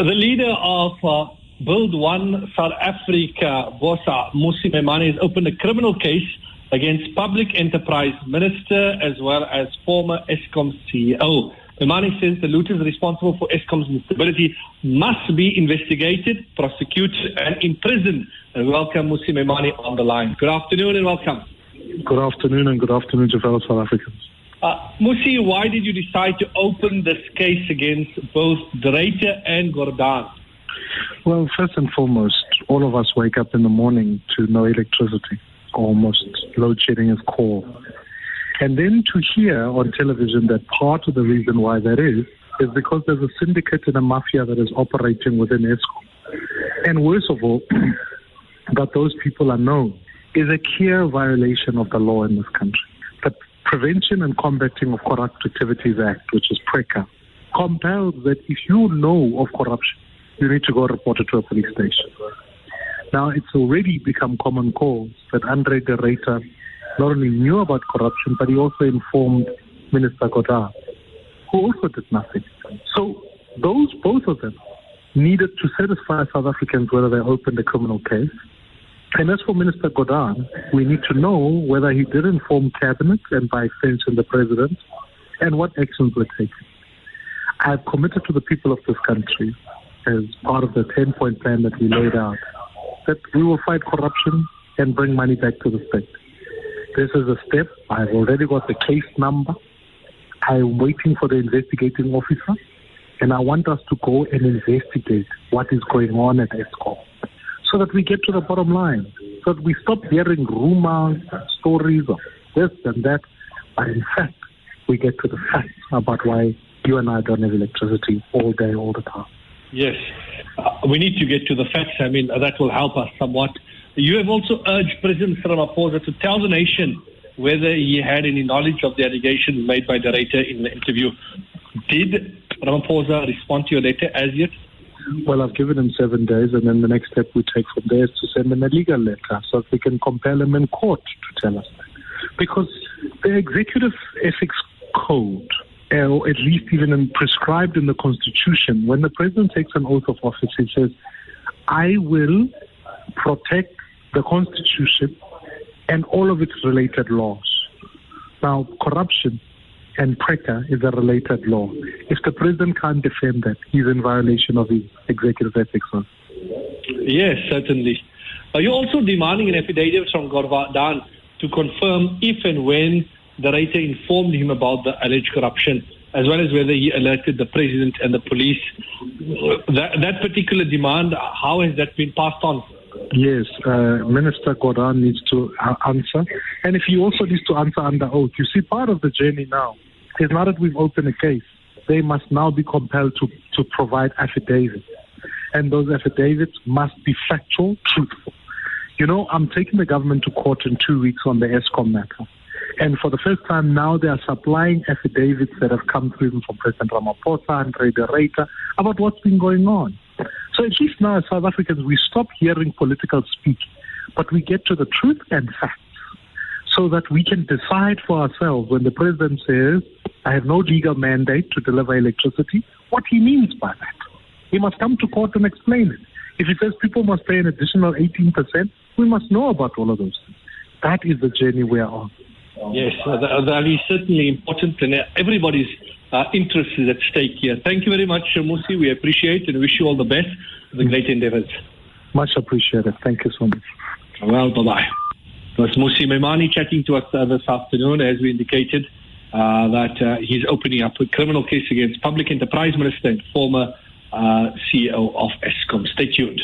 The leader of uh, Build One South Africa, Bosa Maimane, has opened a criminal case against Public Enterprise Minister as well as former Eskom CEO. Maimane says the looters responsible for Eskom's instability must be investigated, prosecuted, and imprisoned. And welcome Mmusi Maimane on the line. Good afternoon and welcome. Good afternoon and good afternoon to fellow South Africans. Uh, Mmusi, why did you decide to open this case against both De and Gordhan? Well, first and foremost, all of us wake up in the morning to no electricity. Almost load shedding is core. And then to hear on television that part of the reason why that is, is because there's a syndicate and a mafia that is operating within Eskom. And worst of all, that those people are known is a clear violation of the law in this country. Prevention and Combating of Corrupt Activities Act, which is PRECCA, compels that if you know of corruption, you need to go report it to a police station. Now, it's already become common cause that Andre de Ruyter not only knew about corruption, but he also informed Minister Gordhan, who also did nothing. So, those, both of them, needed to satisfy South Africans whether they opened a criminal case and as for Minister Gordhan, we need to know whether he did inform cabinet and by extension the president and what actions were taken. I have committed to the people of this country as part of the 10 point plan that we laid out that we will fight corruption and bring money back to the state. This is a step. I've already got the case number. I'm waiting for the investigating officer, and I want us to go and investigate what is going on at Eskom so that we get to the bottom line, so that we stop hearing rumors, and stories of this and that, but in fact, we get to the facts about why you and I don't have electricity all day, all the time. Yes, uh, we need to get to the facts. I mean, that will help us somewhat. You have also urged President Ramaphosa to tell the nation whether he had any knowledge of the allegations made by De Ruyter in the interview. Did Ramaphosa respond to your letter as yet? Well, I've given him seven days, and then the next step we take from there is to send him a legal letter so that we can compel him in court to tell us that. Because the executive ethics code, or at least even in, prescribed in the Constitution, when the president takes an oath of office, he says, I will protect the Constitution and all of its related laws. Now, corruption and PRECCA is a related law. If the president can't defend that, he's in violation of his executive ethics law. Yes, certainly. Are you also demanding an affidavit from Gordhan to confirm if and when De Ruyter informed him about the alleged corruption, as well as whether he alerted the president and the police? That, that particular demand, how has that been passed on? Yes, uh, Minister Gordhan needs to uh, answer. And if he also needs to answer under oath, you see, part of the journey now not that we've opened a case. They must now be compelled to, to provide affidavits. And those affidavits must be factual, truthful. You know, I'm taking the government to court in two weeks on the Eskom matter. And for the first time now, they are supplying affidavits that have come through from President Ramaphosa and De Ruyter about what's been going on. So at least now, as South Africans, we stop hearing political speak, but we get to the truth and facts so that we can decide for ourselves when the president says, I have no legal mandate to deliver electricity, what he means by that. He must come to court and explain it. If he says people must pay an additional 18%, we must know about all of those things. That is the journey we are on. Yes, that is certainly important, and everybody's uh, interest is at stake here. Thank you very much, Mmusi. We appreciate and wish you all the best for the great endeavors. Much appreciated. Thank you so much. Well, bye bye. It was Mmusi Maimane chatting to us uh, this afternoon, as we indicated, uh, that uh, he's opening up a criminal case against Public Enterprise Minister and former uh, CEO of Eskom. Stay tuned.